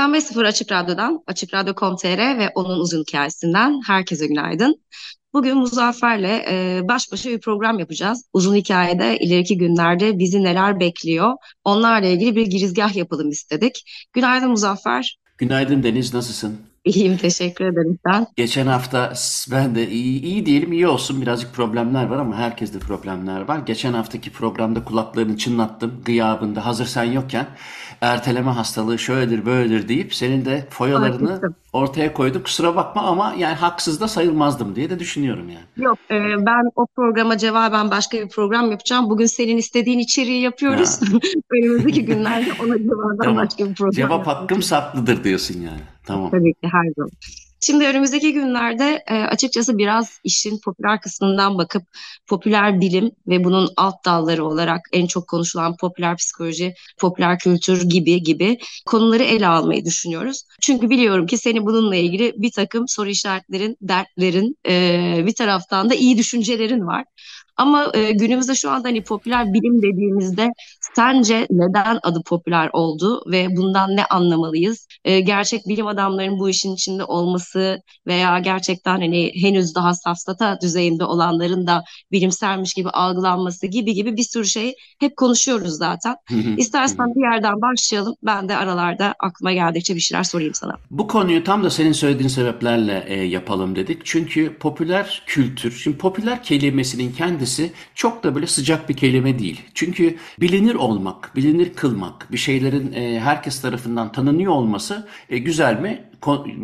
...95.0 Açık Radyo'dan, Açık Radyo.com.tr ve onun uzun hikayesinden herkese günaydın. Bugün Muzaffer'le e, baş başa bir program yapacağız. Uzun hikayede ileriki günlerde bizi neler bekliyor? Onlarla ilgili bir girizgah yapalım istedik. Günaydın Muzaffer. Günaydın Deniz, nasılsın? İyiyim, teşekkür ederim sen. Geçen hafta ben de iyi, iyi diyelim iyi olsun birazcık problemler var ama herkeste problemler var. Geçen haftaki programda kulaklarını çınlattım gıyabında hazır sen yokken erteleme hastalığı şöyledir böyledir deyip senin de foyalarını Haklısın. Ortaya koydum. Kusura bakma ama yani haksız da sayılmazdım diye de düşünüyorum yani. Yok, e, ben o programa cevaben başka bir program yapacağım. Bugün senin istediğin içeriği yapıyoruz. Önümüzdeki günlerde ona cevaben Tamam. başka bir program Cevap yapacağım. hakkım saklıdır diyorsun yani. Tamam. Tabii ki her zaman. Şimdi önümüzdeki günlerde e, açıkçası biraz işin popüler kısmından bakıp popüler bilim ve bunun alt dalları olarak en çok konuşulan popüler psikoloji, popüler kültür gibi gibi konuları ele almayı düşünüyoruz. Çünkü biliyorum ki senin bununla ilgili bir takım soru işaretlerin, dertlerin, e, bir taraftan da iyi düşüncelerin var. Ama e, günümüzde şu anda hani popüler bilim dediğimizde sence neden adı popüler oldu ve bundan ne anlamalıyız? E, gerçek bilim adamlarının bu işin içinde olması veya gerçekten hani henüz daha safsata düzeyinde olanların da bilimselmiş gibi algılanması gibi gibi bir sürü şey hep konuşuyoruz zaten. İstersen bir yerden başlayalım. Ben de aralarda aklıma geldikçe bir şeyler sorayım sana. Bu konuyu tam da senin söylediğin sebeplerle e, yapalım dedik. Çünkü popüler kültür, şimdi popüler kelimesinin kendisi çok da böyle sıcak bir kelime değil. Çünkü bilinir olmak, bilinir kılmak, bir şeylerin e, herkes tarafından tanınıyor olması e, güzel mi?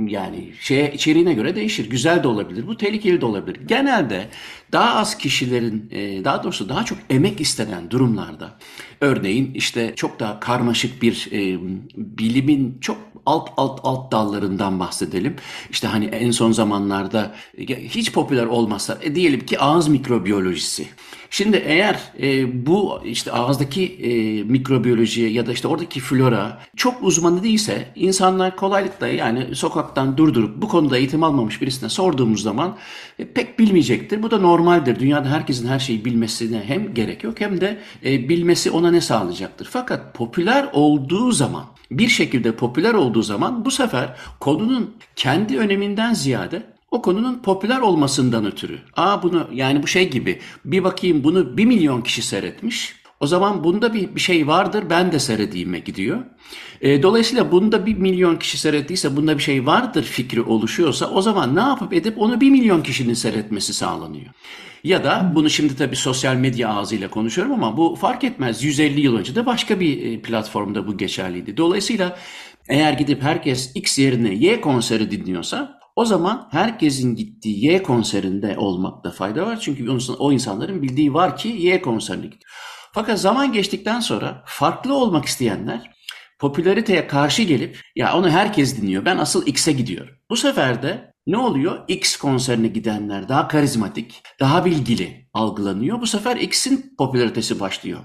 Yani şeye, içeriğine göre değişir. Güzel de olabilir, bu tehlikeli de olabilir. Genelde daha az kişilerin, e, daha doğrusu daha çok emek istenen durumlarda, örneğin işte çok daha karmaşık bir e, bilimin çok alt alt alt dallarından bahsedelim. İşte hani en son zamanlarda e, hiç popüler olmasa e, diyelim ki ağız mikrobiyolojisi. Şimdi eğer e, bu işte ağızdaki e, mikrobiyolojiye ya da işte oradaki flora çok uzmanı değilse insanlar kolaylıkla yani sokaktan durdurup bu konuda eğitim almamış birisine sorduğumuz zaman e, pek bilmeyecektir. Bu da normaldir. Dünyada herkesin her şeyi bilmesine hem gerek yok hem de e, bilmesi ona ne sağlayacaktır. Fakat popüler olduğu zaman bir şekilde popüler olduğu zaman bu sefer konunun kendi öneminden ziyade o konunun popüler olmasından ötürü. Aa bunu yani bu şey gibi bir bakayım bunu bir milyon kişi seyretmiş. O zaman bunda bir, bir şey vardır ben de seyredeyim'e gidiyor. E, dolayısıyla bunda bir milyon kişi seyrettiyse bunda bir şey vardır fikri oluşuyorsa o zaman ne yapıp edip onu bir milyon kişinin seyretmesi sağlanıyor. Ya da bunu şimdi tabii sosyal medya ağzıyla konuşuyorum ama bu fark etmez. 150 yıl önce de başka bir e, platformda bu geçerliydi. Dolayısıyla eğer gidip herkes X yerine Y konseri dinliyorsa o zaman herkesin gittiği Y konserinde olmakta fayda var. Çünkü o insanların bildiği var ki Y konserine gidiyor. Fakat zaman geçtikten sonra farklı olmak isteyenler popülariteye karşı gelip ya onu herkes dinliyor ben asıl X'e gidiyorum. Bu sefer de ne oluyor? X konserine gidenler daha karizmatik, daha bilgili algılanıyor. Bu sefer X'in popülaritesi başlıyor.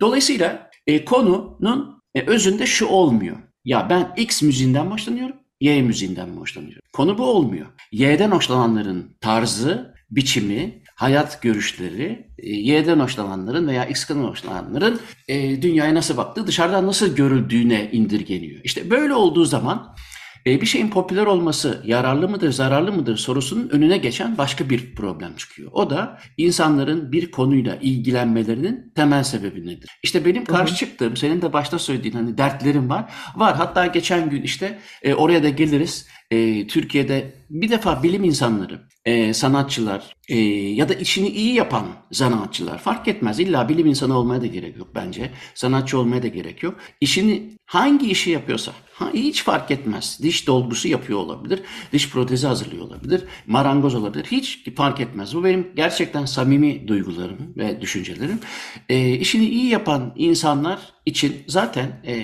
Dolayısıyla e, konunun e, özünde şu olmuyor. Ya ben X müziğinden hoşlanıyorum, Y müziğinden mi hoşlanıyorum? Konu bu olmuyor. Y'den hoşlananların tarzı, biçimi, hayat görüşleri, e, Y'den hoşlananların veya X'ten hoşlananların e, dünyaya nasıl baktığı, dışarıdan nasıl görüldüğüne indirgeniyor. İşte böyle olduğu zaman e, bir şeyin popüler olması yararlı mıdır, zararlı mıdır sorusunun önüne geçen başka bir problem çıkıyor. O da insanların bir konuyla ilgilenmelerinin temel sebebi nedir? İşte benim karşı çıktığım, senin de başta söylediğin hani dertlerim var. Var hatta geçen gün işte e, oraya da geliriz. e, Türkiye'de bir defa bilim insanları, e, sanatçılar e, ya da işini iyi yapan zanaatçılar fark etmez. İlla bilim insanı olmaya da gerek yok bence. Sanatçı olmaya da gerek yok. İşini hangi işi yapıyorsa ha, hiç fark etmez. Diş dolgusu yapıyor olabilir. Diş protezi hazırlıyor olabilir. Marangoz olabilir. Hiç fark etmez. Bu benim gerçekten samimi duygularım ve düşüncelerim. E, işini iyi yapan insanlar için zaten e,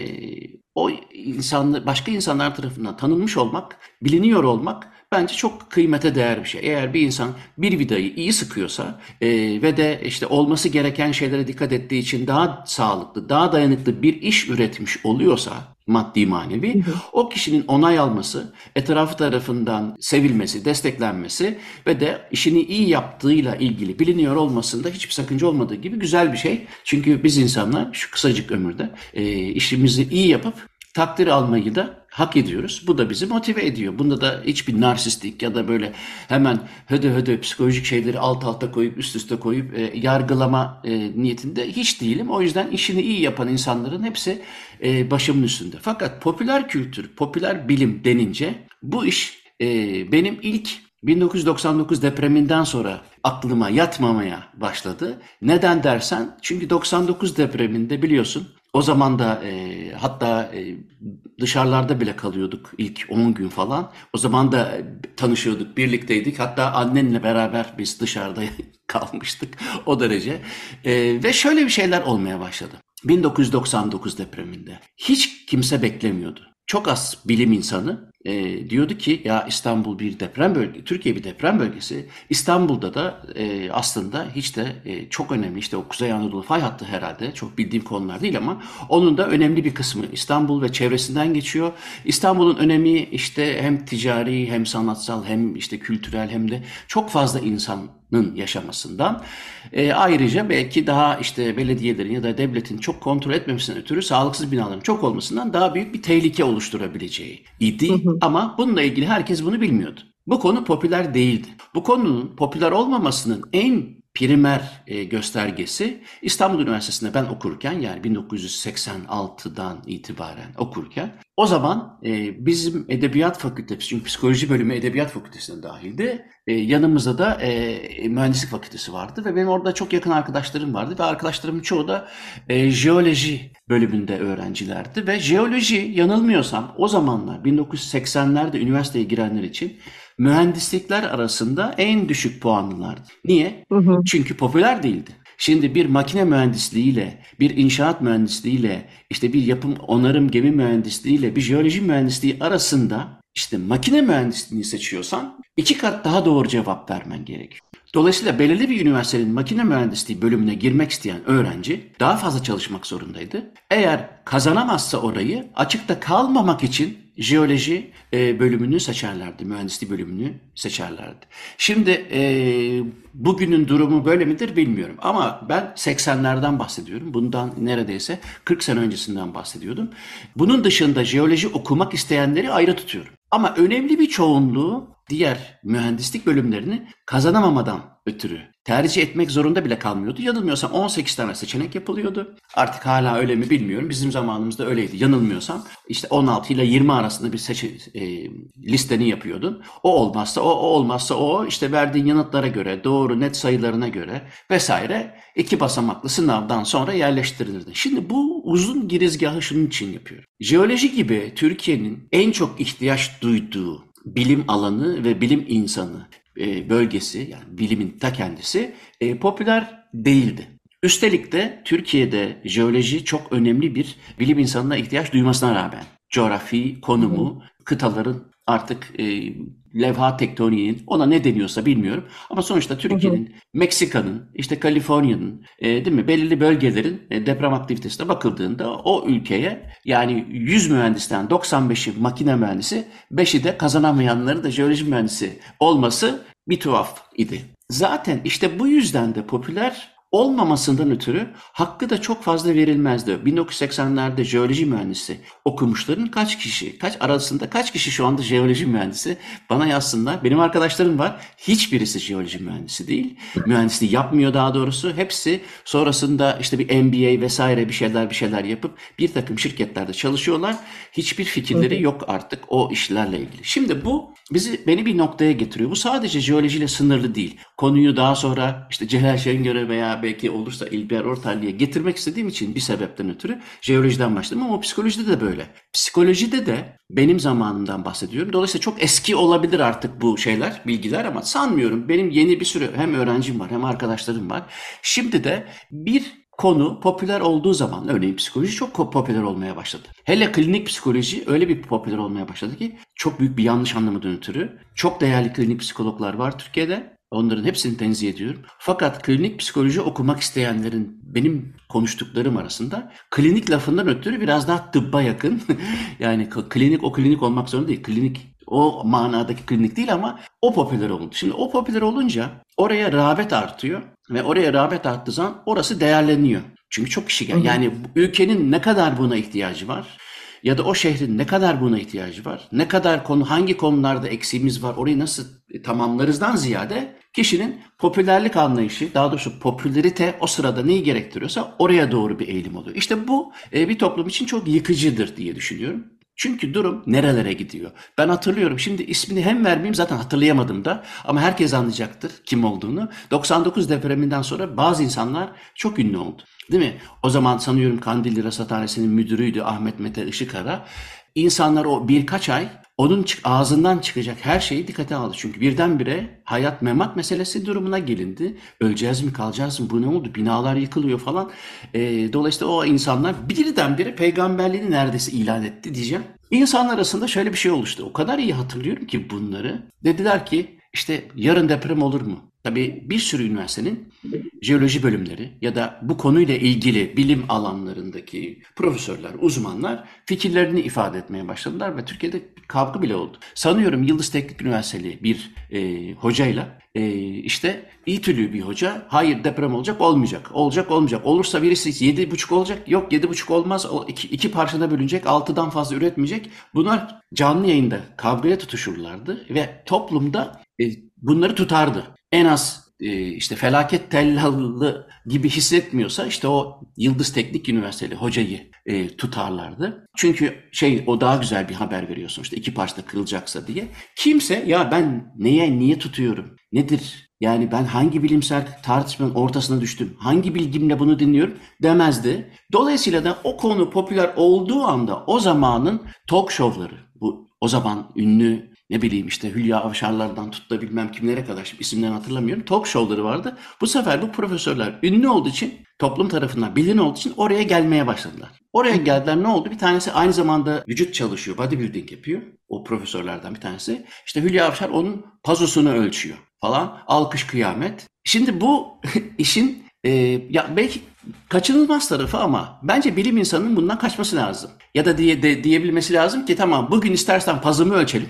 o insanlar başka insanlar tarafından tanınmış olmak, biliniyor olmak bence çok kıymete değer bir şey. Eğer bir insan bir vidayı iyi sıkıyorsa e, ve de işte olması gereken şeylere dikkat ettiği için daha sağlıklı, daha dayanıklı bir iş üretmiş oluyorsa maddi manevi o kişinin onay alması, etrafı tarafından sevilmesi, desteklenmesi ve de işini iyi yaptığıyla ilgili biliniyor olmasında hiçbir sakınca olmadığı gibi güzel bir şey. Çünkü biz insanlar şu kısacık ömürde e, işimizi iyi yapıp takdir almayı da hak ediyoruz. Bu da bizi motive ediyor. Bunda da hiçbir narsistik ya da böyle hemen hödö hödö psikolojik şeyleri alt alta koyup üst üste koyup e, yargılama e, niyetinde hiç değilim. O yüzden işini iyi yapan insanların hepsi e, başımın üstünde. Fakat popüler kültür, popüler bilim denince bu iş e, benim ilk 1999 depreminden sonra aklıma yatmamaya başladı. Neden dersen çünkü 99 depreminde biliyorsun o zaman da e, hatta e, dışarılarda bile kalıyorduk ilk 10 gün falan. O zaman da tanışıyorduk, birlikteydik. Hatta annenle beraber biz dışarıda kalmıştık o derece. E, ve şöyle bir şeyler olmaya başladı. 1999 depreminde. Hiç kimse beklemiyordu. Çok az bilim insanı e, diyordu ki ya İstanbul bir deprem bölgesi, Türkiye bir deprem bölgesi. İstanbul'da da e, aslında hiç de e, çok önemli işte o Kuzey Anadolu fay hattı herhalde çok bildiğim konular değil ama onun da önemli bir kısmı İstanbul ve çevresinden geçiyor. İstanbul'un önemi işte hem ticari hem sanatsal hem işte kültürel hem de çok fazla insanın yaşamasından. E, ayrıca belki daha işte belediyelerin ya da devletin çok kontrol etmemesinden ötürü sağlıksız binaların çok olmasından daha büyük bir tehlike oluşturabileceği idi. Hı hı. Ama bununla ilgili herkes bunu bilmiyordu. Bu konu popüler değildi. Bu konunun popüler olmamasının en primer e, göstergesi İstanbul Üniversitesi'nde ben okurken yani 1986'dan itibaren okurken o zaman e, bizim edebiyat fakültesi çünkü psikoloji bölümü edebiyat fakültesine dahildi. E, yanımızda da mühendislik fakültesi vardı ve benim orada çok yakın arkadaşlarım vardı ve arkadaşlarımın çoğu da jeoloji bölümünde öğrencilerdi ve jeoloji yanılmıyorsam o zamanlar 1980'lerde üniversiteye girenler için mühendislikler arasında en düşük puanlılardı. Niye? Hı hı. Çünkü popüler değildi. Şimdi bir makine mühendisliğiyle, bir inşaat mühendisliğiyle, işte bir yapım onarım gemi mühendisliğiyle, bir jeoloji mühendisliği arasında işte makine mühendisliğini seçiyorsan iki kat daha doğru cevap vermen gerekiyor. Dolayısıyla belirli bir üniversitenin makine mühendisliği bölümüne girmek isteyen öğrenci daha fazla çalışmak zorundaydı. Eğer kazanamazsa orayı açıkta kalmamak için jeoloji e, bölümünü seçerlerdi, mühendisliği bölümünü seçerlerdi. Şimdi e, bugünün durumu böyle midir bilmiyorum ama ben 80'lerden bahsediyorum. Bundan neredeyse 40 sene öncesinden bahsediyordum. Bunun dışında jeoloji okumak isteyenleri ayrı tutuyorum. Ama önemli bir çoğunluğu diğer mühendislik bölümlerini kazanamamadan ötürü tercih etmek zorunda bile kalmıyordu. Yanılmıyorsam 18 tane seçenek yapılıyordu. Artık hala öyle mi bilmiyorum. Bizim zamanımızda öyleydi. Yanılmıyorsam işte 16 ile 20 arasında bir seçe, e, listeni yapıyordun. O olmazsa o, o olmazsa o işte verdiğin yanıtlara göre, doğru net sayılarına göre vesaire iki basamaklı sınavdan sonra yerleştirilirdi. Şimdi bu uzun girizgahı şunun için yapıyorum. Jeoloji gibi Türkiye'nin en çok ihtiyaç duyduğu bilim alanı ve bilim insanı e, bölgesi yani bilimin ta kendisi e, popüler değildi. Üstelik de Türkiye'de jeoloji çok önemli bir bilim insanına ihtiyaç duymasına rağmen coğrafi konumu, kıtaların artık e, levha tektoniğinin ona ne deniyorsa bilmiyorum. Ama sonuçta Türkiye'nin, Meksika'nın, işte Kaliforniya'nın e, değil mi belirli bölgelerin e, deprem aktivitesine bakıldığında o ülkeye yani 100 mühendisten 95'i makine mühendisi, 5'i de kazanamayanları da jeoloji mühendisi olması bir tuhaf idi. Zaten işte bu yüzden de popüler olmamasından ötürü hakkı da çok fazla verilmezdi. 1980'lerde jeoloji mühendisi okumuşların kaç kişi, kaç arasında kaç kişi şu anda jeoloji mühendisi bana yazsınlar. Benim arkadaşlarım var. Hiçbirisi jeoloji mühendisi değil. Mühendisliği yapmıyor daha doğrusu. Hepsi sonrasında işte bir MBA vesaire bir şeyler bir şeyler yapıp bir takım şirketlerde çalışıyorlar. Hiçbir fikirleri yok artık o işlerle ilgili. Şimdi bu bizi beni bir noktaya getiriyor. Bu sadece jeolojiyle sınırlı değil. Konuyu daha sonra işte Celal Şengör'e veya belki olursa İlber Ortaylı'ya getirmek istediğim için bir sebepten ötürü jeolojiden başladım ama psikolojide de böyle. Psikolojide de benim zamanımdan bahsediyorum. Dolayısıyla çok eski olabilir artık bu şeyler, bilgiler ama sanmıyorum. Benim yeni bir sürü hem öğrencim var hem arkadaşlarım var. Şimdi de bir konu popüler olduğu zaman örneğin psikoloji çok popüler olmaya başladı. Hele klinik psikoloji öyle bir popüler olmaya başladı ki çok büyük bir yanlış anlamadan ötürü çok değerli klinik psikologlar var Türkiye'de. Onların hepsini tenzih ediyorum. Fakat klinik psikoloji okumak isteyenlerin benim konuştuklarım arasında klinik lafından ötürü biraz daha tıbba yakın. yani klinik o klinik olmak zorunda değil. Klinik o manadaki klinik değil ama o popüler oldu. Şimdi o popüler olunca oraya rağbet artıyor ve oraya rağbet arttığı zaman orası değerleniyor. Çünkü çok kişi gel. Yani ülkenin ne kadar buna ihtiyacı var? Ya da o şehrin ne kadar buna ihtiyacı var? Ne kadar konu, hangi konularda eksiğimiz var? Orayı nasıl tamamlarızdan ziyade kişinin popülerlik anlayışı, daha doğrusu popülerite o sırada neyi gerektiriyorsa oraya doğru bir eğilim oluyor. İşte bu e, bir toplum için çok yıkıcıdır diye düşünüyorum. Çünkü durum nerelere gidiyor? Ben hatırlıyorum. Şimdi ismini hem vermeyeyim zaten hatırlayamadım da ama herkes anlayacaktır kim olduğunu. 99 depreminden sonra bazı insanlar çok ünlü oldu. Değil mi? O zaman sanıyorum Kandilli Rasathanesi'nin müdürüydü Ahmet Mete Işıkara. İnsanlar o birkaç ay onun ağzından çıkacak her şeyi dikkate aldı. Çünkü birdenbire hayat memat meselesi durumuna gelindi. Öleceğiz mi kalacağız mı bu ne oldu binalar yıkılıyor falan. E, dolayısıyla o insanlar birdenbire peygamberliğini neredeyse ilan etti diyeceğim. İnsanlar arasında şöyle bir şey oluştu. O kadar iyi hatırlıyorum ki bunları. Dediler ki işte yarın deprem olur mu? Tabii bir sürü üniversitenin jeoloji bölümleri ya da bu konuyla ilgili bilim alanlarındaki profesörler, uzmanlar fikirlerini ifade etmeye başladılar ve Türkiye'de kavga bile oldu. Sanıyorum Yıldız Teknik Üniversiteli bir e, hocayla e, işte İTÜ'lü bir hoca hayır deprem olacak olmayacak. Olacak olmayacak. Olursa birisi yedi buçuk olacak. Yok yedi buçuk olmaz. O iki, iki parçada bölünecek. Altıdan fazla üretmeyecek. Bunlar canlı yayında kavgaya tutuşurlardı ve toplumda e, bunları tutardı. En az e, işte felaket tellallı gibi hissetmiyorsa işte o Yıldız Teknik Üniversiteli hocayı e, tutarlardı. Çünkü şey o daha güzel bir haber veriyorsun işte iki parçada kırılacaksa diye. Kimse ya ben neye niye tutuyorum? Nedir? Yani ben hangi bilimsel tartışmanın ortasına düştüm? Hangi bilgimle bunu dinliyorum? demezdi. Dolayısıyla da o konu popüler olduğu anda o zamanın talk show'ları bu o zaman ünlü ne bileyim işte Hülya Avşarlardan tut da bilmem kimlere kadar şimdi isimlerini hatırlamıyorum. Talk show'ları vardı. Bu sefer bu profesörler ünlü olduğu için toplum tarafından bilin olduğu için oraya gelmeye başladılar. Oraya geldiler ne oldu? Bir tanesi aynı zamanda vücut çalışıyor, bodybuilding yapıyor. O profesörlerden bir tanesi. İşte Hülya Avşar onun pazosunu ölçüyor falan. Alkış kıyamet. Şimdi bu işin e, ya belki kaçınılmaz tarafı ama bence bilim insanının bundan kaçması lazım. Ya da diye de, diyebilmesi lazım ki tamam bugün istersen pazımı ölçelim.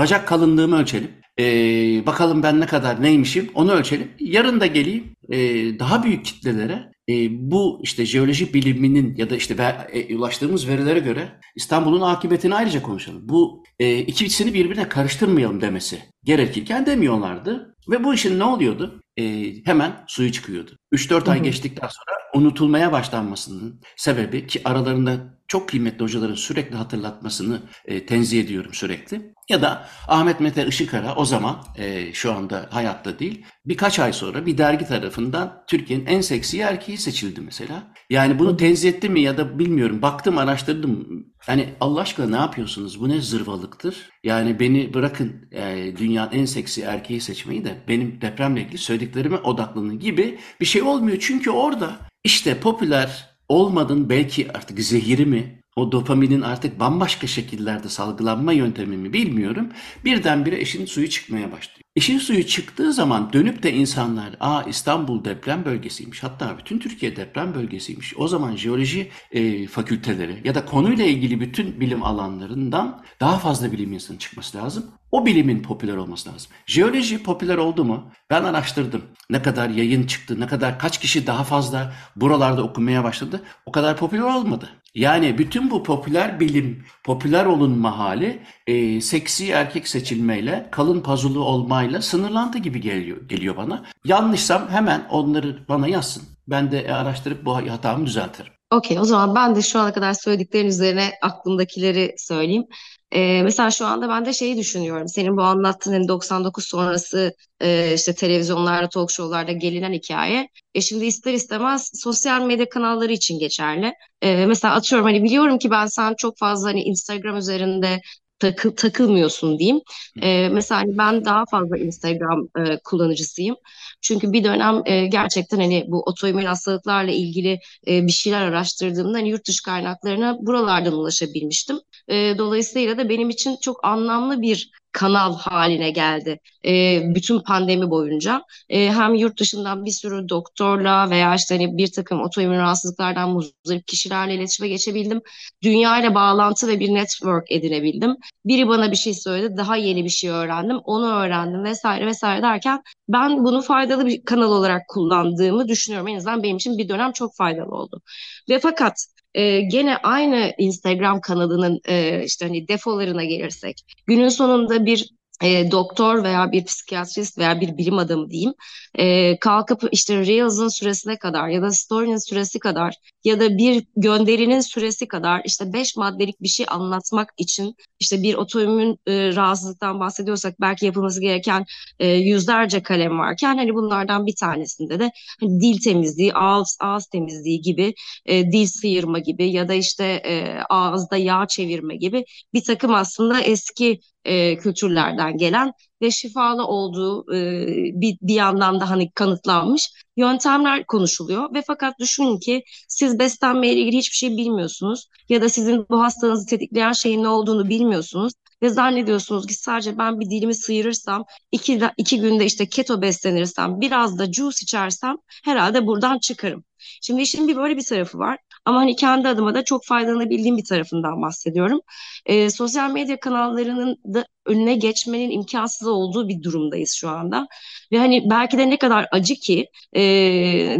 Bacak kalınlığımı ölçelim. Ee, bakalım ben ne kadar neymişim onu ölçelim. Yarın da geleyim e, daha büyük kitlelere e, bu işte jeoloji biliminin ya da işte ver, e, ulaştığımız verilere göre İstanbul'un akıbetini ayrıca konuşalım. Bu e, ikisini birbirine karıştırmayalım demesi gerekirken demiyorlardı. Ve bu işin ne oluyordu? E, hemen suyu çıkıyordu. 3-4 ay geçtikten sonra unutulmaya başlanmasının sebebi ki aralarında çok kıymetli hocaların sürekli hatırlatmasını e, tenzih ediyorum sürekli. Ya da Ahmet Mete Işıkara o zaman e, şu anda hayatta değil birkaç ay sonra bir dergi tarafından Türkiye'nin en seksi erkeği seçildi mesela. Yani bunu tenzih etti mi ya da bilmiyorum baktım araştırdım. Hani Allah aşkına ne yapıyorsunuz bu ne zırvalıktır. Yani beni bırakın e, dünyanın en seksi erkeği seçmeyi de benim depremle ilgili söylediklerime odaklanın gibi bir şey olmuyor. Çünkü orada işte popüler olmadın belki artık zehiri mi o dopaminin artık bambaşka şekillerde salgılanma yöntemi mi bilmiyorum. Birdenbire eşin suyu çıkmaya başlıyor. İşin suyu çıktığı zaman dönüp de insanlar aa İstanbul deprem bölgesiymiş hatta bütün Türkiye deprem bölgesiymiş. O zaman jeoloji e, fakülteleri ya da konuyla ilgili bütün bilim alanlarından daha fazla bilim insanı çıkması lazım. O bilimin popüler olması lazım. Jeoloji popüler oldu mu? Ben araştırdım. Ne kadar yayın çıktı, ne kadar kaç kişi daha fazla buralarda okumaya başladı. O kadar popüler olmadı. Yani bütün bu popüler bilim, popüler olunma hali e, seksi erkek seçilmeyle, kalın pazulu olmayla sınırlandı gibi geliyor, geliyor bana. Yanlışsam hemen onları bana yazsın. Ben de araştırıp bu hatamı düzeltirim. Okey, o zaman ben de şu ana kadar söylediklerin üzerine aklımdakileri söyleyeyim. Ee, mesela şu anda ben de şeyi düşünüyorum. Senin bu anlattığın hani 99 sonrası e, işte televizyonlarda, talk show'larda gelinen hikaye. E şimdi ister istemez sosyal medya kanalları için geçerli. E, mesela atıyorum hani biliyorum ki ben sen çok fazla hani Instagram üzerinde takı, takılmıyorsun diyeyim. E, mesela hani ben daha fazla Instagram e, kullanıcısıyım. Çünkü bir dönem e, gerçekten hani bu otoimmün hastalıklarla ilgili e, bir şeyler araştırdığımda hani yurt dışı kaynaklarına buralardan ulaşabilmiştim. E, dolayısıyla da benim için çok anlamlı bir kanal haline geldi e, bütün pandemi boyunca. E, hem yurt dışından bir sürü doktorla veya işte hani bir takım otoimmün rahatsızlıklardan muzdarip kişilerle iletişime geçebildim. Dünya ile bağlantı ve bir network edinebildim. Biri bana bir şey söyledi, daha yeni bir şey öğrendim, onu öğrendim vesaire vesaire derken ben bunu faydalı bir kanal olarak kullandığımı düşünüyorum. En azından benim için bir dönem çok faydalı oldu. Ve fakat e, gene aynı Instagram kanalının e, işte hani defolarına gelirsek günün sonunda bir e, doktor veya bir psikiyatrist veya bir bilim adamı diyeyim e, kalkıp işte Reels'ın süresine kadar ya da Story'nin süresi kadar ya da bir gönderinin süresi kadar işte beş maddelik bir şey anlatmak için işte bir otoimmün e, rahatsızlıktan bahsediyorsak belki yapılması gereken e, yüzlerce kalem varken hani bunlardan bir tanesinde de hani dil temizliği, ağız, ağız temizliği gibi, e, dil sıyırma gibi ya da işte e, ağızda yağ çevirme gibi bir takım aslında eski e, kültürlerden gelen ve şifalı olduğu e, bir, bir yandan da hani kanıtlanmış yöntemler konuşuluyor ve fakat düşünün ki siz beslenmeyle ilgili hiçbir şey bilmiyorsunuz ya da sizin bu hastanızı tetikleyen şeyin ne olduğunu bilmiyorsunuz ve zannediyorsunuz ki sadece ben bir dilimi sıyırırsam iki, iki günde işte keto beslenirsem biraz da juice içersem herhalde buradan çıkarım. Şimdi işin bir böyle bir tarafı var. Ama hani kendi adıma da çok faydalanabildiğim bir tarafından bahsediyorum. E, sosyal medya kanallarının da önüne geçmenin imkansız olduğu bir durumdayız şu anda. Ve hani belki de ne kadar acı ki e,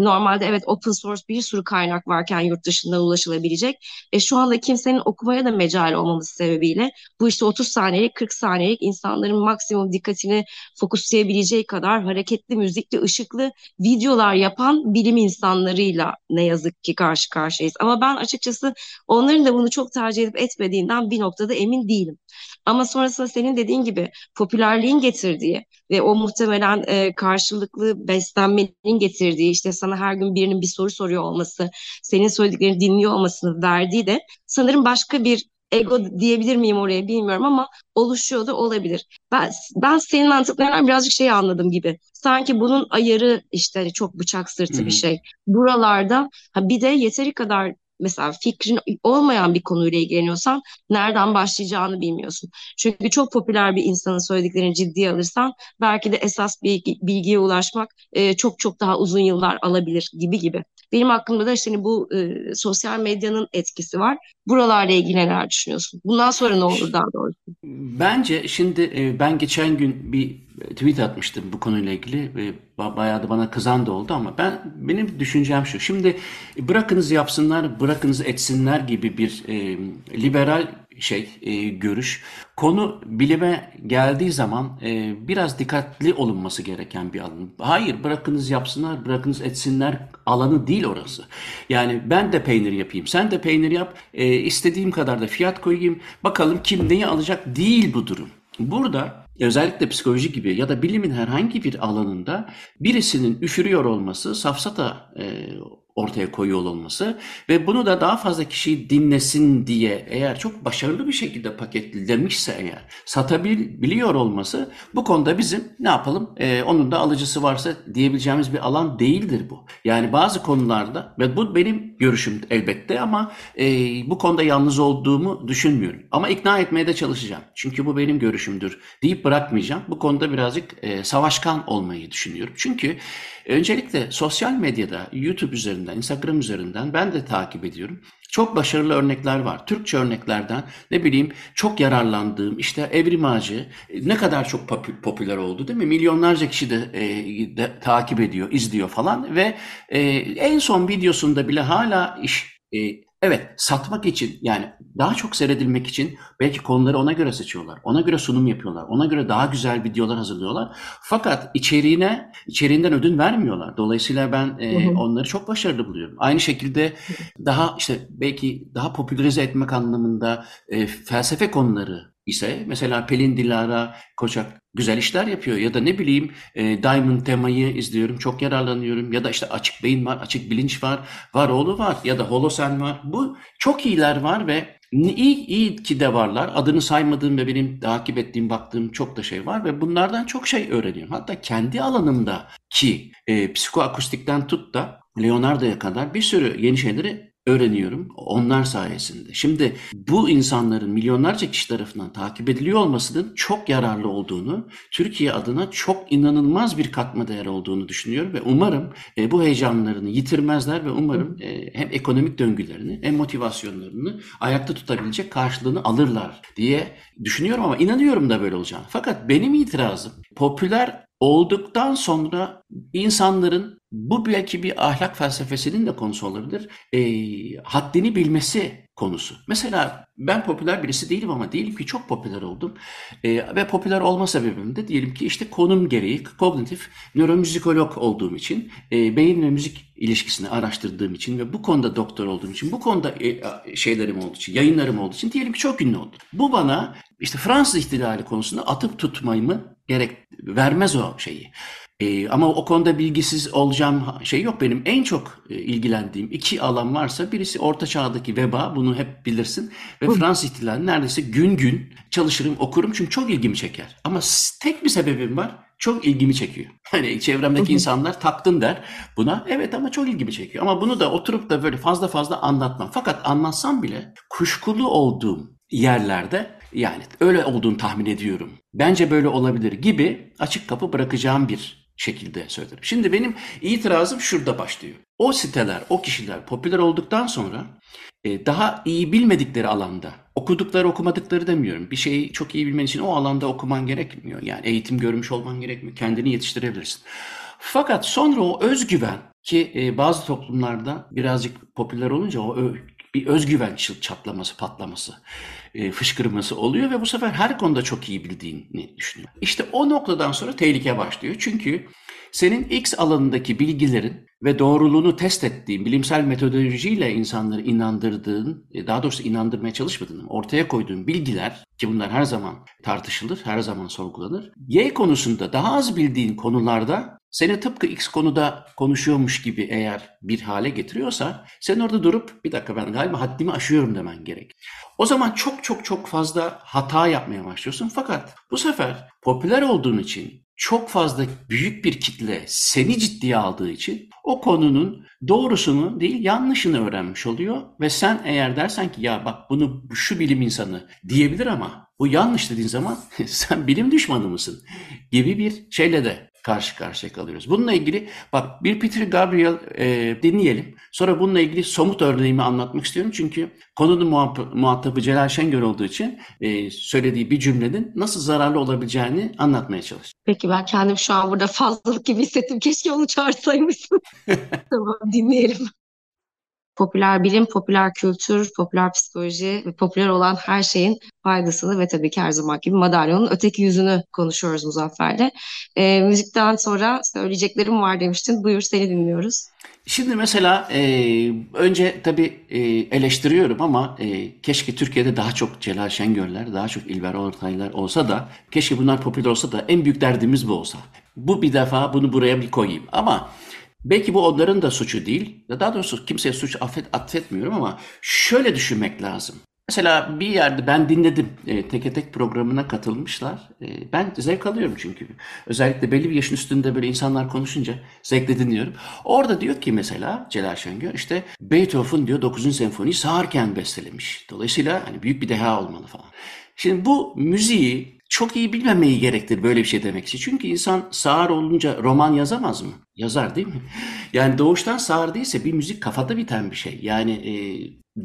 normalde evet open source bir sürü kaynak varken yurt dışından ulaşılabilecek. E, şu anda kimsenin okumaya da mecal olmaması sebebiyle bu işte 30 saniyelik 40 saniyelik insanların maksimum dikkatini fokuslayabileceği kadar hareketli, müzikli, ışıklı videolar yapan bilim insanlarıyla ne yazık ki karşı karşıyayız. Ama ben açıkçası onların da bunu çok tercih edip etmediğinden bir noktada emin değilim. Ama sonrasında senin dediğin gibi popülerliğin getirdiği ve o muhtemelen e, karşılıklı beslenmenin getirdiği işte sana her gün birinin bir soru soruyor olması, senin söylediklerini dinliyor olmasını verdiği de sanırım başka bir ego diyebilir miyim oraya bilmiyorum ama oluşuyor da olabilir. Ben, ben senin anlattıklarından birazcık şey anladım gibi. Sanki bunun ayarı işte hani çok bıçak sırtı Hı-hı. bir şey. Buralarda ha bir de yeteri kadar mesela fikrin olmayan bir konuyla ilgileniyorsan nereden başlayacağını bilmiyorsun. Çünkü çok popüler bir insanın söylediklerini ciddiye alırsan belki de esas bilgi, bilgiye ulaşmak e, çok çok daha uzun yıllar alabilir gibi gibi. Benim aklımda da işte hani bu e, sosyal medyanın etkisi var. Buralarla ilgili neler düşünüyorsun? Bundan sonra ne olur daha doğrusu? Bence şimdi e, ben geçen gün bir tweet atmıştım bu konuyla ilgili ve bayağı da bana kızan da oldu ama ben benim düşüncem şu. Şimdi bırakınız yapsınlar, bırakınız etsinler gibi bir e, liberal şey e, görüş. Konu bilime geldiği zaman e, biraz dikkatli olunması gereken bir alan. Hayır bırakınız yapsınlar, bırakınız etsinler alanı değil orası. Yani ben de peynir yapayım, sen de peynir yap, e, istediğim kadar da fiyat koyayım. Bakalım kim neyi alacak değil bu durum. Burada özellikle psikoloji gibi ya da bilimin herhangi bir alanında birisinin üfürüyor olması safsata e, ortaya koyuyor olması ve bunu da daha fazla kişi dinlesin diye eğer çok başarılı bir şekilde paketlemişse eğer satabiliyor olması bu konuda bizim ne yapalım ee, onun da alıcısı varsa diyebileceğimiz bir alan değildir bu. Yani bazı konularda ve bu benim görüşüm elbette ama e, bu konuda yalnız olduğumu düşünmüyorum. Ama ikna etmeye de çalışacağım. Çünkü bu benim görüşümdür deyip bırakmayacağım. Bu konuda birazcık e, savaşkan olmayı düşünüyorum. Çünkü öncelikle sosyal medyada YouTube üzerinden, Instagram üzerinden ben de takip ediyorum. Çok başarılı örnekler var. Türkçe örneklerden ne bileyim çok yararlandığım işte Evrim Ağacı ne kadar çok popüler oldu değil mi? Milyonlarca kişi de, e, de takip ediyor, izliyor falan ve e, en son videosunda bile hala iş e, Evet, satmak için yani daha çok seyredilmek için belki konuları ona göre seçiyorlar. Ona göre sunum yapıyorlar. Ona göre daha güzel videolar hazırlıyorlar. Fakat içeriğine, içeriğinden ödün vermiyorlar. Dolayısıyla ben e, onları çok başarılı buluyorum. Aynı şekilde daha işte belki daha popülerize etmek anlamında e, felsefe konuları ise mesela Pelin Dilara Koçak güzel işler yapıyor ya da ne bileyim e, Diamond temayı izliyorum çok yararlanıyorum ya da işte açık beyin var açık bilinç var var oğlu var ya da holosen var. Bu çok iyiler var ve iyi, iyi ki de varlar. Adını saymadığım ve benim takip ettiğim baktığım çok da şey var ve bunlardan çok şey öğreniyorum. Hatta kendi alanımda ki e, psikoakustikten tut da Leonardo'ya kadar bir sürü yeni şeyleri öğreniyorum onlar sayesinde. Şimdi bu insanların milyonlarca kişi tarafından takip ediliyor olmasının çok yararlı olduğunu, Türkiye adına çok inanılmaz bir katma değer olduğunu düşünüyorum ve umarım e, bu heyecanlarını yitirmezler ve umarım e, hem ekonomik döngülerini hem motivasyonlarını ayakta tutabilecek karşılığını alırlar diye düşünüyorum ama inanıyorum da böyle olacağını. Fakat benim itirazım popüler olduktan sonra insanların bu belki bir ahlak felsefesinin de konusu olabilir. E, haddini bilmesi konusu. Mesela ben popüler birisi değilim ama diyelim ki çok popüler oldum. E, ve popüler olma sebebim de diyelim ki işte konum gereği kognitif nöromüzikolog olduğum için, e, beyin ve müzik ilişkisini araştırdığım için ve bu konuda doktor olduğum için, bu konuda e, şeylerim olduğu için, yayınlarım olduğu için diyelim ki çok ünlü oldum. Bu bana işte Fransız ihtilali konusunda atıp tutmayımı gerek vermez o şeyi. Ee, ama o konuda bilgisiz olacağım şey yok. Benim en çok e, ilgilendiğim iki alan varsa birisi Orta Çağ'daki veba, bunu hep bilirsin. Ve Hı. Fransız ihtilali neredeyse gün gün çalışırım, okurum çünkü çok ilgimi çeker. Ama tek bir sebebim var, çok ilgimi çekiyor. Hani çevremdeki insanlar taktın der buna. Evet ama çok ilgimi çekiyor. Ama bunu da oturup da böyle fazla fazla anlatmam. Fakat anlatsam bile kuşkulu olduğum yerlerde yani öyle olduğunu tahmin ediyorum. Bence böyle olabilir gibi açık kapı bırakacağım bir şekilde söylerim. Şimdi benim itirazım şurada başlıyor. O siteler, o kişiler popüler olduktan sonra e, daha iyi bilmedikleri alanda okudukları okumadıkları demiyorum. Bir şeyi çok iyi bilmen için o alanda okuman gerekmiyor. Yani eğitim görmüş olman gerekmiyor. Kendini yetiştirebilirsin. Fakat sonra o özgüven ki e, bazı toplumlarda birazcık popüler olunca o bir özgüven çatlaması, patlaması, e, fışkırması oluyor ve bu sefer her konuda çok iyi bildiğini düşünüyor. İşte o noktadan sonra tehlike başlıyor. Çünkü senin X alanındaki bilgilerin ve doğruluğunu test ettiğin bilimsel metodolojiyle insanları inandırdığın, e, daha doğrusu inandırmaya çalışmadığın, ortaya koyduğun bilgiler ki bunlar her zaman tartışılır, her zaman sorgulanır. Y konusunda daha az bildiğin konularda seni tıpkı X konuda konuşuyormuş gibi eğer bir hale getiriyorsa sen orada durup bir dakika ben galiba haddimi aşıyorum demen gerek. O zaman çok çok çok fazla hata yapmaya başlıyorsun fakat bu sefer popüler olduğun için çok fazla büyük bir kitle seni ciddiye aldığı için o konunun doğrusunu değil yanlışını öğrenmiş oluyor. Ve sen eğer dersen ki ya bak bunu şu bilim insanı diyebilir ama bu yanlış dediğin zaman sen bilim düşmanı mısın? gibi bir şeyle de karşı karşıya kalıyoruz. Bununla ilgili bak bir Peter Gabriel e, dinleyelim. Sonra bununla ilgili somut örneğimi anlatmak istiyorum. Çünkü konunun muhatabı Celal Şengör olduğu için e, söylediği bir cümlenin nasıl zararlı olabileceğini anlatmaya çalış. Peki ben kendim şu an burada fazlalık gibi hissettim. Keşke onu çağırsaymışsın. tamam dinleyelim popüler bilim, popüler kültür, popüler psikoloji ve popüler olan her şeyin faydasını ve tabii ki her zaman gibi madalyonun öteki yüzünü konuşuyoruz Muzaffer'le. E, müzikten sonra söyleyeceklerim var demiştin. Buyur seni dinliyoruz. Şimdi mesela e, önce tabii e, eleştiriyorum ama e, keşke Türkiye'de daha çok Celal Şengörler, daha çok İlber Ortaylar olsa da keşke bunlar popüler olsa da en büyük derdimiz bu olsa. Bu bir defa bunu buraya bir koyayım ama Belki bu onların da suçu değil. Daha doğrusu kimseye suç affet, affetmiyorum ama şöyle düşünmek lazım. Mesela bir yerde ben dinledim. E, teke tek programına katılmışlar. E, ben zevk alıyorum çünkü. Özellikle belli bir yaşın üstünde böyle insanlar konuşunca zevkle dinliyorum. Orada diyor ki mesela Celal Şengör işte Beethoven diyor 9. senfoniyi sağırken bestelemiş. Dolayısıyla hani büyük bir deha olmalı falan. Şimdi bu müziği çok iyi bilmemeyi gerektir böyle bir şey demek için. Çünkü insan sağır olunca roman yazamaz mı? Yazar değil mi? Yani doğuştan sağır değilse bir müzik kafada biten bir şey. Yani e,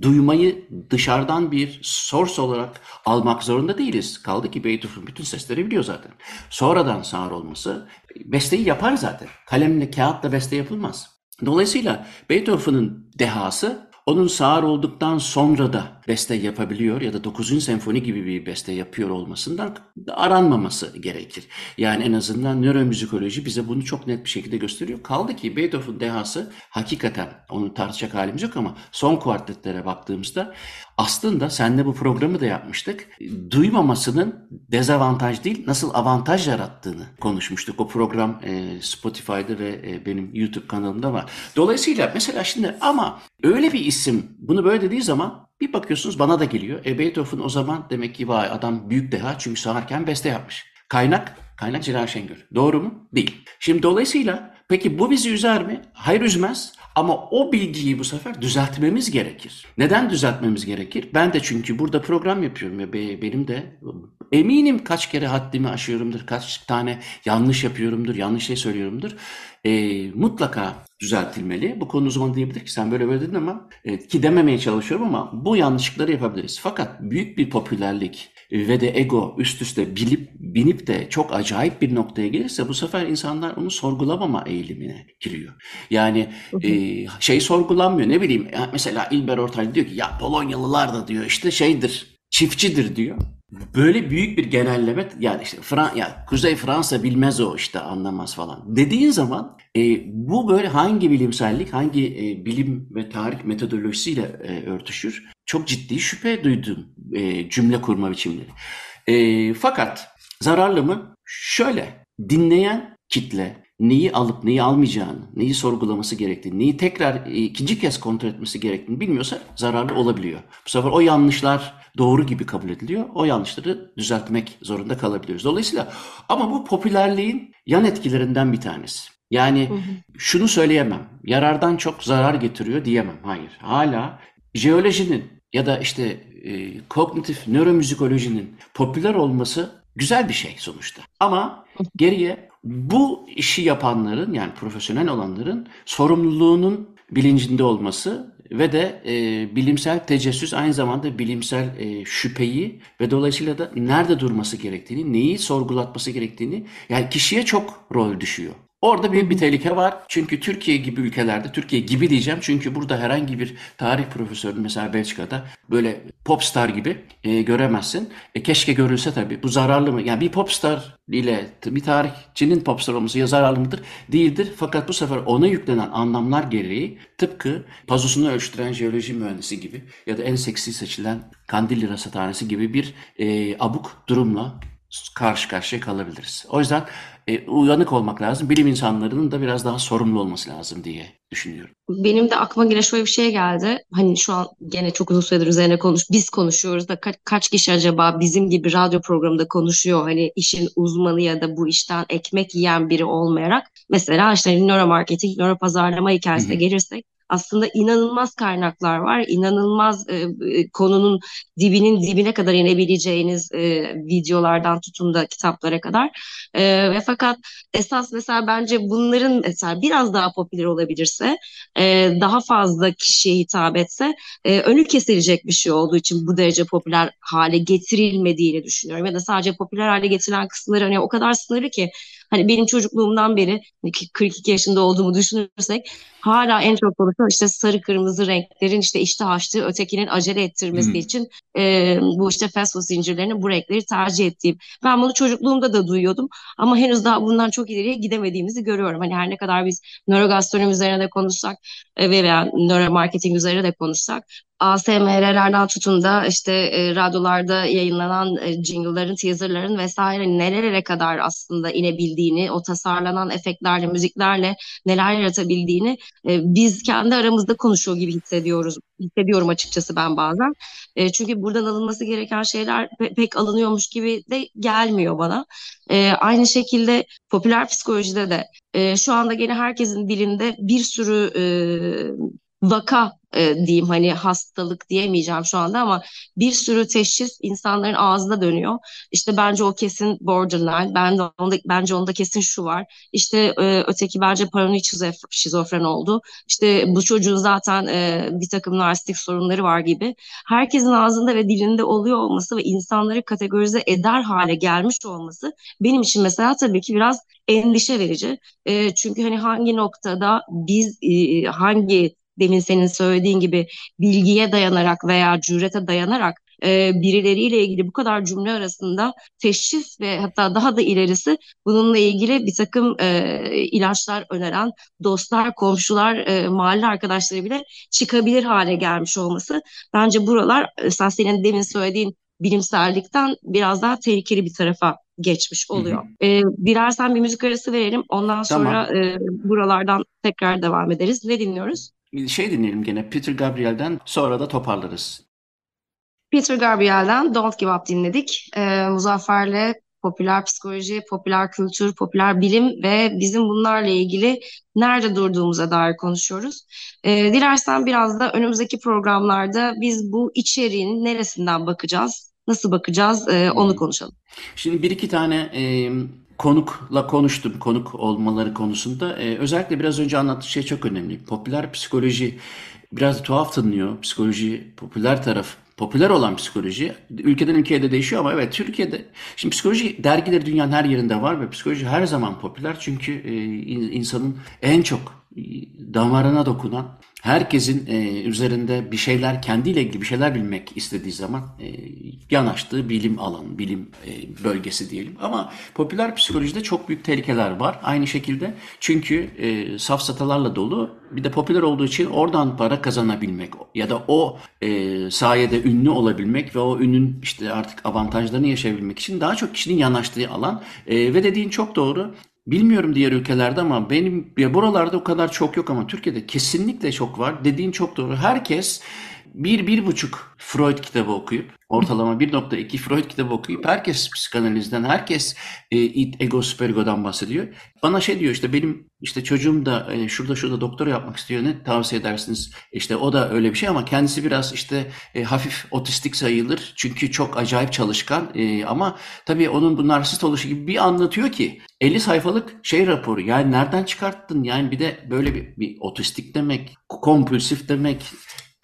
duymayı dışarıdan bir source olarak almak zorunda değiliz. Kaldı ki Beethoven bütün sesleri biliyor zaten. Sonradan sağır olması besteyi yapar zaten. Kalemle kağıtla beste yapılmaz. Dolayısıyla Beethoven'ın dehası onun sağır olduktan sonra da beste yapabiliyor ya da 9. senfoni gibi bir beste yapıyor olmasından aranmaması gerekir. Yani en azından nöromüzikoloji bize bunu çok net bir şekilde gösteriyor. Kaldı ki Beethoven dehası hakikaten onu tartışacak halimiz yok ama son kuartetlere baktığımızda aslında senle bu programı da yapmıştık. Duymamasının dezavantaj değil nasıl avantaj yarattığını konuşmuştuk. O program e, Spotify'da ve e, benim YouTube kanalımda var. Dolayısıyla mesela şimdi ama öyle bir isim bunu böyle dediği zaman bir bakıyorsunuz bana da geliyor. E Beethoven o zaman demek ki vay adam büyük deha çünkü sağarken beste yapmış. Kaynak, kaynak Celal Şengör. Doğru mu? Değil. Şimdi dolayısıyla peki bu bizi üzer mi? Hayır üzmez. Ama o bilgiyi bu sefer düzeltmemiz gerekir. Neden düzeltmemiz gerekir? Ben de çünkü burada program yapıyorum ya benim de eminim kaç kere haddimi aşıyorumdur, kaç tane yanlış yapıyorumdur, yanlış şey söylüyorumdur. E, mutlaka düzeltilmeli. Bu konu uzmanı diyebilir ki sen böyle böyle dedin ama e, ki dememeye çalışıyorum ama bu yanlışlıkları yapabiliriz. Fakat büyük bir popülerlik ve de ego üst üste bilip binip de çok acayip bir noktaya gelirse bu sefer insanlar onu sorgulamama eğilimine giriyor. Yani e, şey sorgulanmıyor ne bileyim mesela İlber Ortaylı diyor ki ya Polonyalılar da diyor işte şeydir çiftçidir diyor. Böyle büyük bir genelleme yani işte Fran ya Kuzey Fransa bilmez o işte anlamaz falan dediğin zaman e, bu böyle hangi bilimsellik hangi e, bilim ve tarih metodolojisiyle e, örtüşür? Çok ciddi şüphe duydum e, cümle kurma biçimleri. E, fakat zararlı mı? Şöyle dinleyen kitle neyi alıp neyi almayacağını, neyi sorgulaması gerektiğini, neyi tekrar e, ikinci kez kontrol etmesi gerektiğini bilmiyorsa zararlı olabiliyor. Bu sefer o yanlışlar doğru gibi kabul ediliyor. O yanlışları düzeltmek zorunda kalabiliyoruz. Dolayısıyla ama bu popülerliğin yan etkilerinden bir tanesi. Yani hı hı. şunu söyleyemem. Yarardan çok zarar getiriyor diyemem. Hayır. Hala jeolojinin ya da işte e, kognitif nöromüzikolojinin popüler olması güzel bir şey sonuçta. Ama geriye bu işi yapanların yani profesyonel olanların sorumluluğunun bilincinde olması ve de e, bilimsel tecessüs aynı zamanda bilimsel e, şüpheyi ve dolayısıyla da nerede durması gerektiğini, neyi sorgulatması gerektiğini yani kişiye çok rol düşüyor. Orada büyük bir tehlike var. Çünkü Türkiye gibi ülkelerde, Türkiye gibi diyeceğim çünkü burada herhangi bir tarih profesörü mesela Belçika'da böyle popstar gibi e, göremezsin. E, keşke görülse tabii. Bu zararlı mı? Yani bir popstar ile bir tarihçinin popstar olması ya zararlı mıdır? Değildir. Fakat bu sefer ona yüklenen anlamlar gereği tıpkı pazosunu ölçtüren jeoloji mühendisi gibi ya da en seksi seçilen Kandilli Rasathanesi gibi bir e, abuk durumla karşı karşıya kalabiliriz. O yüzden e, uyanık olmak lazım. Bilim insanlarının da biraz daha sorumlu olması lazım diye düşünüyorum. Benim de aklıma yine şöyle bir şey geldi. Hani şu an gene çok uzun süredir üzerine konuş, biz konuşuyoruz da ka- kaç kişi acaba bizim gibi radyo programında konuşuyor? Hani işin uzmanı ya da bu işten ekmek yiyen biri olmayarak. Mesela işte nöromarketing, nöropazarlama hikayesine gelirsek aslında inanılmaz kaynaklar var. İnanılmaz e, e, konunun dibinin dibine kadar inebileceğiniz e, videolardan tutun da kitaplara kadar. E, ve fakat esas mesela bence bunların mesela biraz daha popüler olabilirse, e, daha fazla kişiye hitap etse, e, önü kesilecek bir şey olduğu için bu derece popüler hale getirilmediğini düşünüyorum. Ya da sadece popüler hale getirilen kısımları hani o kadar sınırlı ki Hani benim çocukluğumdan beri 42 yaşında olduğumu düşünürsek hala en çok konuşulan işte sarı kırmızı renklerin işte iştah açtığı ötekinin acele ettirmesi hmm. için e, bu işte fast food zincirlerinin bu renkleri tercih ettiğim. Ben bunu çocukluğumda da duyuyordum ama henüz daha bundan çok ileriye gidemediğimizi görüyorum. Hani her ne kadar biz nörogastronomi üzerine de konuşsak e, veya nöromarketing üzerine de konuşsak ASMR'lerden tutun da işte e, radyolarda yayınlanan e, jingle'ların, teaser'ların vesaire nerelere kadar aslında inebildiğini, o tasarlanan efektlerle, müziklerle neler yaratabildiğini e, biz kendi aramızda konuşuyor gibi hissediyoruz. Hissediyorum açıkçası ben bazen. E, çünkü buradan alınması gereken şeyler pe- pek alınıyormuş gibi de gelmiyor bana. E, aynı şekilde popüler psikolojide de e, şu anda gene herkesin dilinde bir sürü e, vaka e, diyeyim hani hastalık diyemeyeceğim şu anda ama bir sürü teşhis insanların ağzına dönüyor. İşte bence o kesin borderline, ben de onda, bence onda kesin şu var. İşte e, öteki bence paranoid şizofren oldu. İşte bu çocuğun zaten e, bir takım narsistik sorunları var gibi. Herkesin ağzında ve dilinde oluyor olması ve insanları kategorize eder hale gelmiş olması benim için mesela tabii ki biraz endişe verici. E, çünkü hani hangi noktada biz e, hangi demin senin söylediğin gibi bilgiye dayanarak veya cürete dayanarak e, birileriyle ilgili bu kadar cümle arasında teşhis ve hatta daha da ilerisi bununla ilgili bir takım e, ilaçlar öneren dostlar, komşular, e, mahalle arkadaşları bile çıkabilir hale gelmiş olması bence buralar sen senin demin söylediğin bilimsellikten biraz daha tehlikeli bir tarafa geçmiş oluyor. Hı hı. E, dilersen bir müzik arası verelim. Ondan sonra tamam. e, buralardan tekrar devam ederiz. Ne dinliyoruz? Şey dinleyelim gene Peter Gabriel'den sonra da toparlarız. Peter Gabriel'den Don't Give Up dinledik. Ee, Muzaffer'le popüler psikoloji, popüler kültür, popüler bilim ve bizim bunlarla ilgili nerede durduğumuza dair konuşuyoruz. Ee, dilersen biraz da önümüzdeki programlarda biz bu içeriğin neresinden bakacağız, nasıl bakacağız e, onu hmm. konuşalım. Şimdi bir iki tane e, konukla konuştum. Konuk olmaları konusunda. Ee, özellikle biraz önce anlattığı şey çok önemli. Popüler psikoloji biraz tuhaf tanınıyor. Psikoloji popüler taraf popüler olan psikoloji ülkeden ülkeye de değişiyor ama evet Türkiye'de şimdi psikoloji dergileri dünyanın her yerinde var ve psikoloji her zaman popüler çünkü e, insanın en çok e, damarına dokunan herkesin e, üzerinde bir şeyler kendiyle ilgili bir şeyler bilmek istediği zaman e, yanaştığı bilim alanı, bilim e, bölgesi diyelim. Ama popüler psikolojide çok büyük tehlikeler var. Aynı şekilde çünkü e, safsatalarla dolu. Bir de popüler olduğu için oradan para kazanabilmek ya da o e, sayede ünlü olabilmek ve o ünün işte artık avantajlarını yaşayabilmek için daha çok kişinin yanaştığı alan. E, ve dediğin çok doğru. Bilmiyorum diğer ülkelerde ama benim ya buralarda o kadar çok yok ama Türkiye'de kesinlikle çok var. Dediğin çok doğru. Herkes bir, bir buçuk Freud kitabı okuyup, ortalama 1.2 Freud kitabı okuyup herkes psikanalizden, herkes e, ego superego'dan bahsediyor. Bana şey diyor işte benim işte çocuğum da e, şurada şurada doktora yapmak istiyor ne tavsiye edersiniz? İşte o da öyle bir şey ama kendisi biraz işte e, hafif otistik sayılır. Çünkü çok acayip çalışkan e, ama tabii onun bu narsist oluşu gibi bir anlatıyor ki 50 sayfalık şey raporu yani nereden çıkarttın yani bir de böyle bir, bir otistik demek kompulsif demek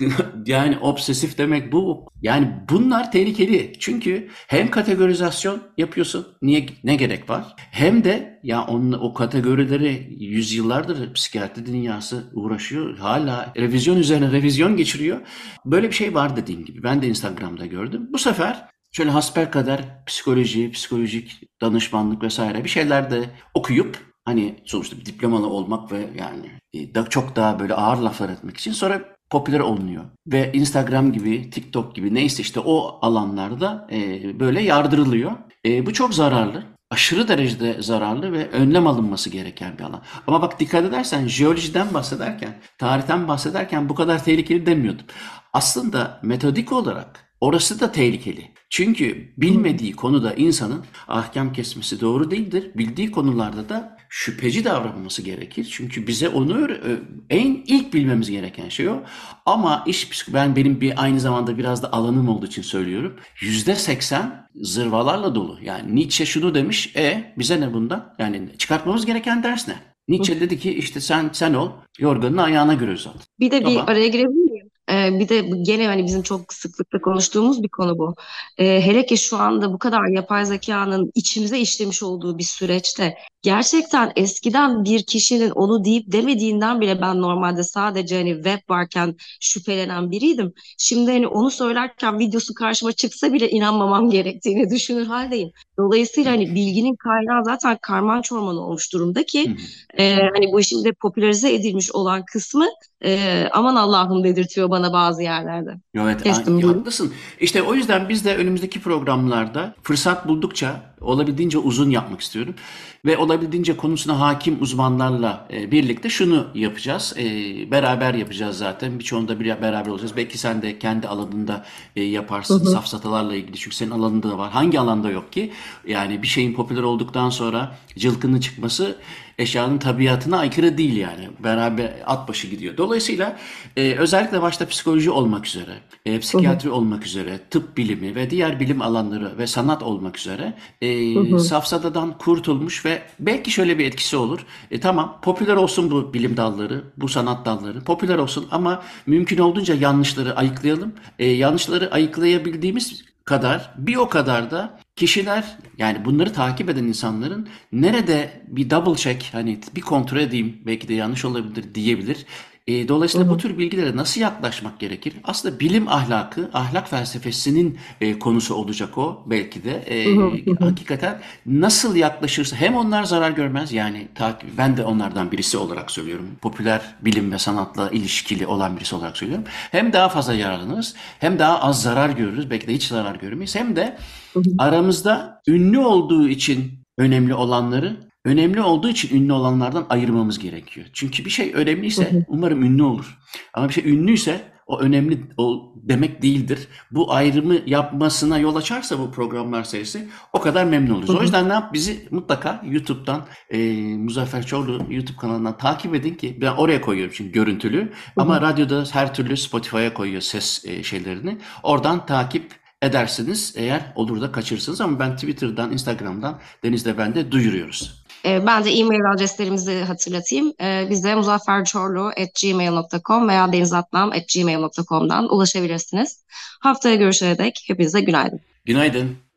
yani obsesif demek bu. Yani bunlar tehlikeli. Çünkü hem kategorizasyon yapıyorsun. Niye ne gerek var? Hem de ya onun o kategorileri yüzyıllardır psikiyatri dünyası uğraşıyor. Hala revizyon üzerine revizyon geçiriyor. Böyle bir şey var dediğim gibi. Ben de Instagram'da gördüm. Bu sefer şöyle hasper kadar psikoloji, psikolojik danışmanlık vesaire bir şeyler de okuyup hani sonuçta bir diplomalı olmak ve yani e, çok daha böyle ağır laflar etmek için sonra popüler olunuyor. Ve Instagram gibi, TikTok gibi neyse işte o alanlarda e, böyle yardırılıyor. E, bu çok zararlı. Aşırı derecede zararlı ve önlem alınması gereken bir alan. Ama bak dikkat edersen jeolojiden bahsederken, tarihten bahsederken bu kadar tehlikeli demiyordum. Aslında metodik olarak Orası da tehlikeli. Çünkü bilmediği konuda insanın ahkam kesmesi doğru değildir. Bildiği konularda da şüpheci davranması gerekir. Çünkü bize onu en ilk bilmemiz gereken şey o. Ama iş ben benim bir aynı zamanda biraz da alanım olduğu için söylüyorum. Yüzde seksen zırvalarla dolu. Yani Nietzsche şunu demiş. E bize ne bundan? Yani çıkartmamız gereken ders ne? Nietzsche dedi ki işte sen sen ol yorganın ayağına göre uzat. Bir de bir Baba. araya girebilir miyim? Ee, bir de gene hani bizim çok sıklıkla konuştuğumuz bir konu bu. Ee, hele ki şu anda bu kadar yapay zekanın içimize işlemiş olduğu bir süreçte gerçekten eskiden bir kişinin onu deyip demediğinden bile ben normalde sadece hani web varken şüphelenen biriydim. Şimdi hani onu söylerken videosu karşıma çıksa bile inanmamam gerektiğini düşünür haldeyim. Dolayısıyla hani bilginin kaynağı zaten karman çorman olmuş durumda ki e, hani bu işin de popülerize edilmiş olan kısmı e, aman Allah'ım dedirtiyor bana bazı yerlerde. Evet, Kestim, haklısın. İşte o yüzden biz de önümüzdeki programlarda fırsat buldukça olabildiğince uzun yapmak istiyorum. Ve olabildiğince konusuna hakim uzmanlarla e, birlikte şunu yapacağız. E, beraber yapacağız zaten. Birçoğunda bir beraber olacağız. Belki sen de kendi alanında e, yaparsın. Hı hı. Safsatalarla ilgili. Çünkü senin alanında da var. Hangi alanda yok ki? Yani bir şeyin popüler olduktan sonra cılkını çıkması eşyanın tabiatına aykırı değil yani. Beraber at başı gidiyor. Dolayısıyla e, özellikle başta psikoloji olmak üzere, e, psikiyatri hı hı. olmak üzere, tıp bilimi ve diğer bilim alanları ve sanat olmak üzere e, hı hı. safsatadan kurtulmuş ve belki şöyle bir etkisi olur. E, tamam popüler olsun bu bilim dalları, bu sanat dalları popüler olsun ama mümkün olduğunca yanlışları ayıklayalım. E, yanlışları ayıklayabildiğimiz kadar bir o kadar da kişiler yani bunları takip eden insanların nerede bir double check hani bir kontrol edeyim belki de yanlış olabilir diyebilir. E, dolayısıyla bu tür bilgilere nasıl yaklaşmak gerekir? Aslında bilim ahlakı, ahlak felsefesinin e, konusu olacak o belki de. E, hakikaten nasıl yaklaşırsa hem onlar zarar görmez yani takip ben de onlardan birisi olarak söylüyorum. Popüler bilim ve sanatla ilişkili olan birisi olarak söylüyorum. Hem daha fazla yararlanırız hem daha az zarar görürüz. Belki de hiç zarar görmeyiz. Hem de aramızda ünlü olduğu için önemli olanları önemli olduğu için ünlü olanlardan ayırmamız gerekiyor. Çünkü bir şey önemliyse umarım ünlü olur. Ama bir şey ünlüyse o önemli o demek değildir. Bu ayrımı yapmasına yol açarsa bu programlar serisi o kadar memnun oluruz. O yüzden ne yap? Bizi mutlaka YouTube'dan e, Muzaffer Çorlu YouTube kanalından takip edin ki ben oraya koyuyorum çünkü görüntülü. Ama radyoda her türlü Spotify'a koyuyor ses e, şeylerini. Oradan takip edersiniz eğer olur da kaçırırsınız ama ben Twitter'dan, Instagram'dan Deniz'le ben de duyuruyoruz. E, ben de e-mail adreslerimizi hatırlatayım. E, bize muzafferçorlu.gmail.com veya denizatlam.gmail.com'dan ulaşabilirsiniz. Haftaya görüşene dek hepinize günaydın. Günaydın.